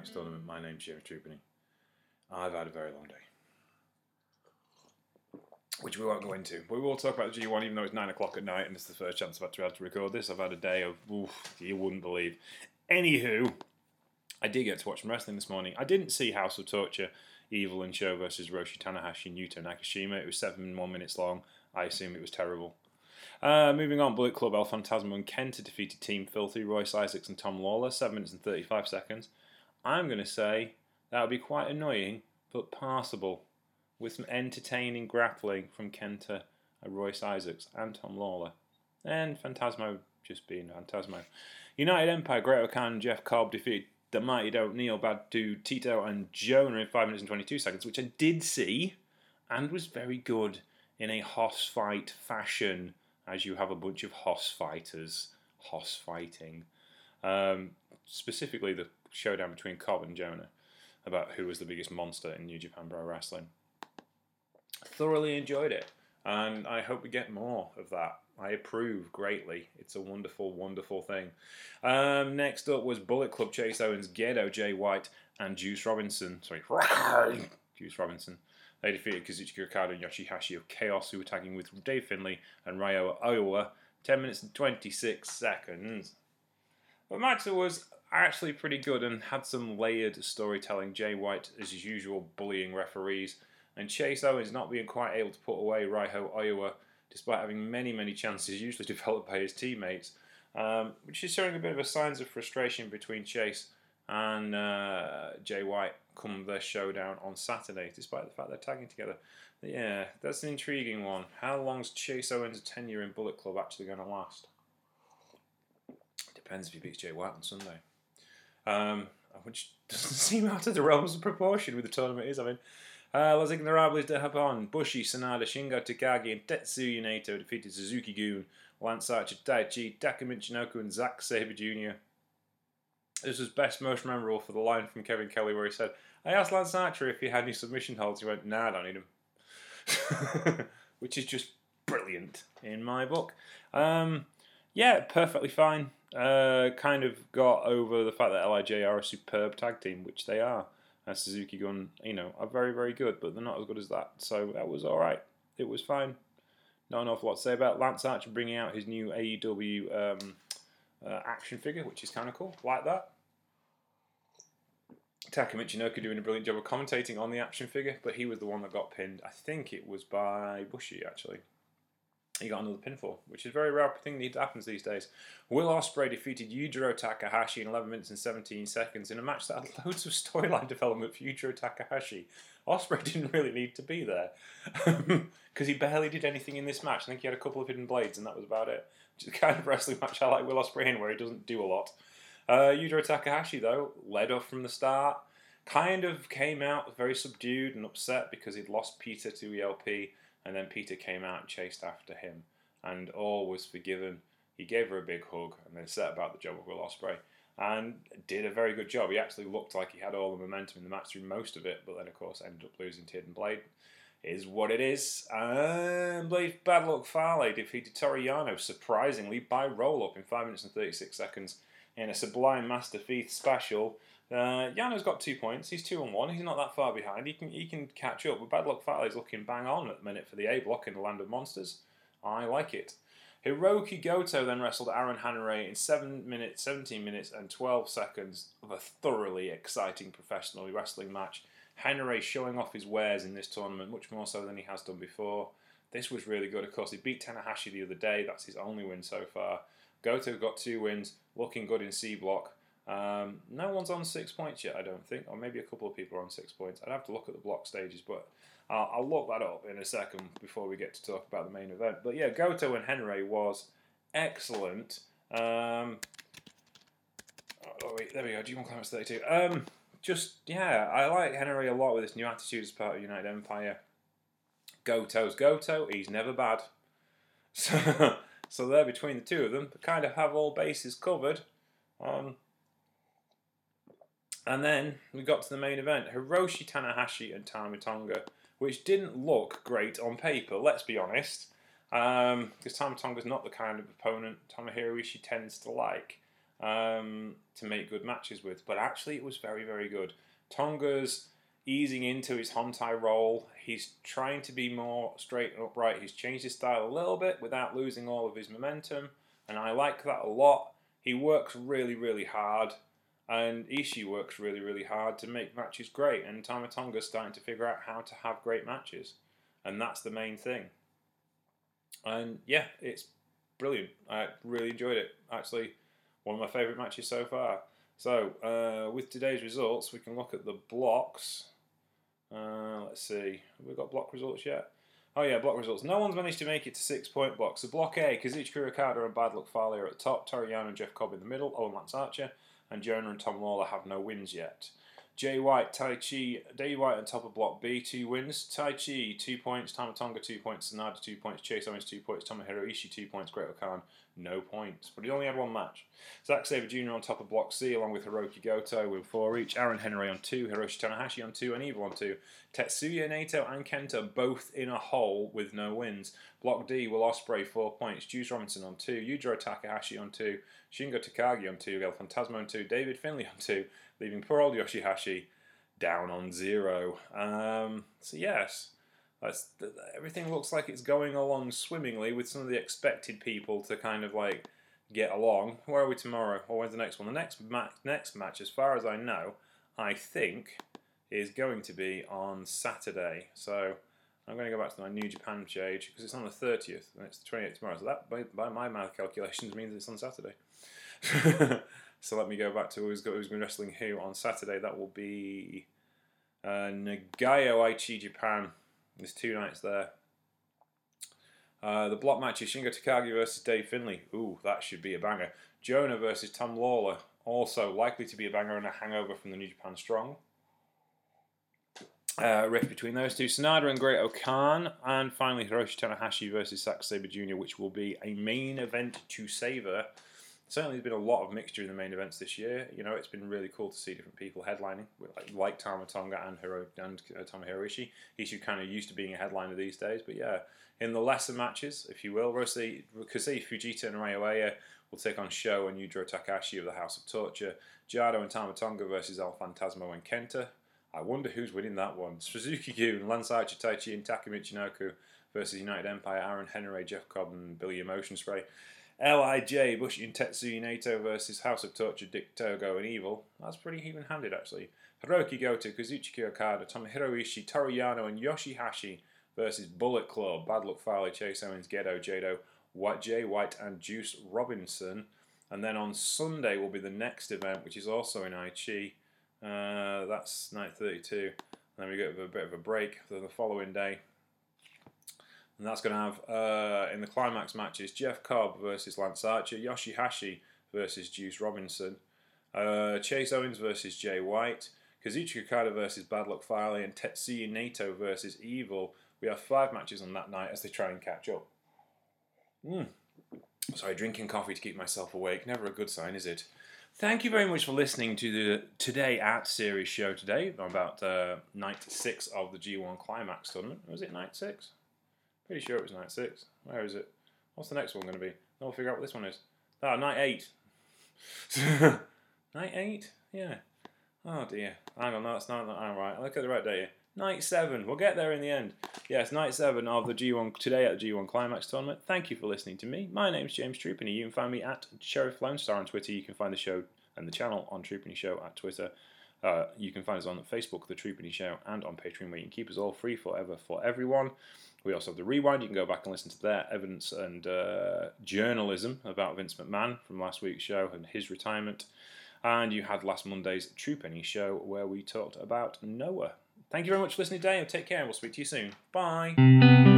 tournament. My name's Jamie Trupany. I've had a very long day. Which we won't go into. We will talk about the G1 even though it's 9 o'clock at night and it's the first chance I've had to record this. I've had a day of, oof, you wouldn't believe. Anywho, I did get to watch some wrestling this morning. I didn't see House of Torture, Evil and Sho versus Roshi Tanahashi and Yuto Nakashima. It was 7 1 minutes long. I assume it was terrible. Uh, moving on, Bullet Club, El Phantasmo and Kenta defeated Team Filthy, Royce Isaacs and Tom Lawler, 7 minutes and 35 seconds. I'm going to say that would be quite annoying, but passable, with some entertaining grappling from Kenta, Royce Isaacs, and Tom Lawler. And Phantasmo just being Phantasmo. United Empire, Great Khan Jeff Cobb defeated the Mighty Don't Kneel Bad Badu, Tito, and Jonah in 5 minutes and 22 seconds, which I did see and was very good in a Hoss fight fashion, as you have a bunch of Hoss fighters, Hoss fighting. Um, specifically, the showdown between Cobb and Jonah about who was the biggest monster in New Japan Pro Wrestling. Thoroughly enjoyed it, and I hope we get more of that. I approve greatly. It's a wonderful, wonderful thing. Um, next up was Bullet Club Chase Owens, Gedo, Jay White, and Juice Robinson. Sorry, Juice Robinson. They defeated Kazuchika Okada and Yoshihashi of Chaos, who were tagging with Dave Finlay and Ryo Oiwa. 10 minutes and 26 seconds. The match was actually pretty good and had some layered storytelling. Jay White, as usual, bullying referees, and Chase Owens not being quite able to put away Ryo Oiwa despite having many, many chances, usually developed by his teammates, um, which is showing a bit of a signs of frustration between Chase and uh, Jay White come their showdown on Saturday, despite the fact they're tagging together. But yeah, that's an intriguing one. How long's Chase Owens' tenure in Bullet Club actually going to last? Depends if he beats Jay White on Sunday. Um, which doesn't seem out of the realms of proportion with the tournament is. I mean, uh, Los Ingobernables de Japón, Bushi, Sanada, Shingo Takagi, and Tetsuya Naito defeated Suzuki Gun, Lance Archer, Taichi, Taka Michinoku, and Zack Sabre Jr. This was best most memorable for the line from Kevin Kelly where he said, I asked Lance Archer if he had any submission holds. He went, nah, I don't need them. Which is just brilliant in my book. Um, yeah, perfectly fine. Uh, kind of got over the fact that LIJ are a superb tag team, which they are. And Suzuki Gun, you know, are very, very good, but they're not as good as that. So that was all right. It was fine. Not an awful lot to say about Lance Archer bringing out his new AEW um, uh, action figure, which is kind of cool. Like that. Taka Michinoku doing a brilliant job of commentating on the action figure, but he was the one that got pinned. I think it was by Bushi, actually. He got another pinfall, which is a very rare thing that happens these days. Will Ospreay defeated Yujiro Takahashi in 11 minutes and 17 seconds in a match that had loads of storyline development for Yujiro Takahashi. Ospreay didn't really need to be there because he barely did anything in this match. I think he had a couple of hidden blades, and that was about it. Which is the kind of wrestling match I like Will Ospreay in, where he doesn't do a lot. Uh, Yujiro Takahashi, though, led off from the start. Kind of came out very subdued and upset because he'd lost Peter to ELP and then Peter came out and chased after him, and all was forgiven. He gave her a big hug and then set about the job of Will Ospreay and did a very good job. He actually looked like he had all the momentum in the match through most of it, but then of course ended up losing to Hidden Blade. Is what it is. And Blade Bad Luck Fale defeated Toru Yano surprisingly by roll up in 5 minutes and 36 seconds in a Sublime Master Feast special. Uh, Yano's got two points. He's two and one. He's not that far behind. He can he can catch up. But Bad Luck Fale is looking bang on at the minute for the A block in the Land of Monsters. I like it. Hiroki Goto then wrestled Aaron Henare in 7 minutes, 17 minutes, and 12 seconds of a thoroughly exciting professional wrestling match. Hanare showing off his wares in this tournament, much more so than he has done before. This was really good. Of course, he beat Tanahashi the other day. That's his only win so far. Goto got two wins, looking good in C block. Um, no one's on six points yet, I don't think, or maybe a couple of people are on six points. I'd have to look at the block stages, but I'll, I'll look that up in a second before we get to talk about the main event. But yeah, Goto and Henry was excellent. Um, oh, wait, there we go. G1 Climax 32. Um, just, yeah, I like Henry a lot with his new attitude as part of United Empire. Goto's Goto, he's never bad. So, so there between the two of them, kind of have all bases covered. Um, and then we got to the main event Hiroshi Tanahashi and Tama Tonga, which didn't look great on paper, let's be honest. Because um, Tama Tonga's not the kind of opponent Tomohiro Ishii tends to like. um, to make good matches with. But actually, it was very, very good. Tonga's easing into his Hontai role. He's trying to be more straight and upright. He's changed his style a little bit without losing all of his momentum, and I like that a lot. He works really, really hard, and Ishii works really, really hard to make matches great. And Tama Tonga's starting to figure out how to have great matches, and that's the main thing. And yeah, it's brilliant. I really enjoyed it. Actually, one of my favourite matches so far. So, uh, with today's results, we can look at the blocks. Uh, let's see. Have we got block results yet? Oh yeah, block results. No one's managed to make it to six point blocks. So block A, Kazuchika Okada and Bad Luck Fale are at top, Toru Yano and Jeff Cobb in the middle, Owen Lance Archer, and Jonah and Tom Lawler have no wins yet. Jay White, Taichi, Dave White on top of block B, two wins. Taichi, two points. Tama Tonga, two points. Sanada, two points. Chase Owens, two points. Tomohiro Ishii, two points. Great-O-Khan, no points. But he only had one match. Zack Sabre Jr. on top of block C, along with Hiroki Goto with four each. Aaron Henry on two. Hiroshi Tanahashi on two. And Evil on two. Tetsuya Naito and Kenta both in a hole with no wins. Block D, Will Ospreay four points. Juice Robinson on two. Yujiro Takahashi on two. Shingo Takagi on two. El Phantasmo on two. David Finlay on two. Leaving poor old Yoshihashi down on zero. Um, so yes, everything looks like it's going along swimmingly with some of the expected people to kind of like get along. Where are we tomorrow? Or when's the next one? The next match, next match, as far as I know, I think is going to be on Saturday. So I'm going to go back to my New Japan page because it's on the 30th and it's the 28th tomorrow. So that, by, by my math calculations, means it's on Saturday. so let me go back to who's, got, who's been wrestling who on Saturday. That will be uh, Nagoya Aichi Japan. There's two nights there. Uh, the block match is Shingo Takagi versus Dave Finlay. Ooh, that should be a banger. Jonah versus Tom Lawler. Also likely to be a banger and a hangover from the New Japan Strong. Uh, rift between those two. Sanada and Great-O-Khan. And finally, Hiroshi Tanahashi versus Zack Sabre Jr., which will be a main event to savor certainly there's been a lot of mixture in the main events this year. You know, it's been really cool to see different people headlining, like, like Tama Tonga and Hiro and uh, Tomohiro Ishii. He's kind of used to being a headliner these days, but yeah, in the lesser matches, if you will, Rossi, Kosei Fujita and Ryoya will take on Sho and Yujiro Takahashi of the House of Torture. Jado and Tama Tonga versus El Phantasmo and Kenta. I wonder who's winning that one. Suzuki Gun, Lance Archer, and Taka Michinoku versus United Empire, Aaron Henry, Jeff Cobb, and Billy Emotion Spray. Lij, Bushi and Tetsuya Naito versus House of Torture, Dick Togo and Evil. That's pretty even handed actually. Hiroki Goto, Kazuchika Okada, Tomohiro Ishii, Toru Yano and Yoshihashi versus Bullet Club, Bad Luck Fale, Chase Owens, Gedo, Jado, White Jay White and Juice Robinson. And then on Sunday will be the next event, which is also in Aichi. Uh, that's night 32. And then we get a bit of a break for the following day. And that's going to have, uh, in the climax matches, Jeff Cobb versus Lance Archer, Yoshihashi versus Juice Robinson, uh, Chase Owens versus Jay White, Kazuchika Okada versus Bad Luck Fale, and Tetsuya Naito versus Evil. We have five matches on that night as they try and catch up. Mm. Sorry, drinking coffee to keep myself awake. Never a good sign, is it? Thank you very much for listening to the Today at series show today about uh, night six of the G1 Climax tournament. Was it night six? Pretty sure it was night six. Where is it? What's the next one going to be? We'll figure out what this one is. Ah, night eight. night eight? Yeah. Oh dear. Hang on, no, that's not. All right, look at the right date. Night seven. We'll get there in the end. Yes, night seven of the G1 today at the G1 Climax tournament. Thank you for listening to me. My name's James Trupany. You can find me at Sheriff Lone Star on Twitter. You can find the show and the channel on Trupany Show at Twitter. Uh, you can find us on Facebook, The Trupany Show, and on Patreon, where you can keep us all free forever for everyone. We also have the rewind. You can go back and listen to their evidence and uh, journalism about Vince McMahon from last week's show and his retirement. And you had last Monday's True show where we talked about Noah. Thank you very much for listening today. And take care. We'll speak to you soon. Bye.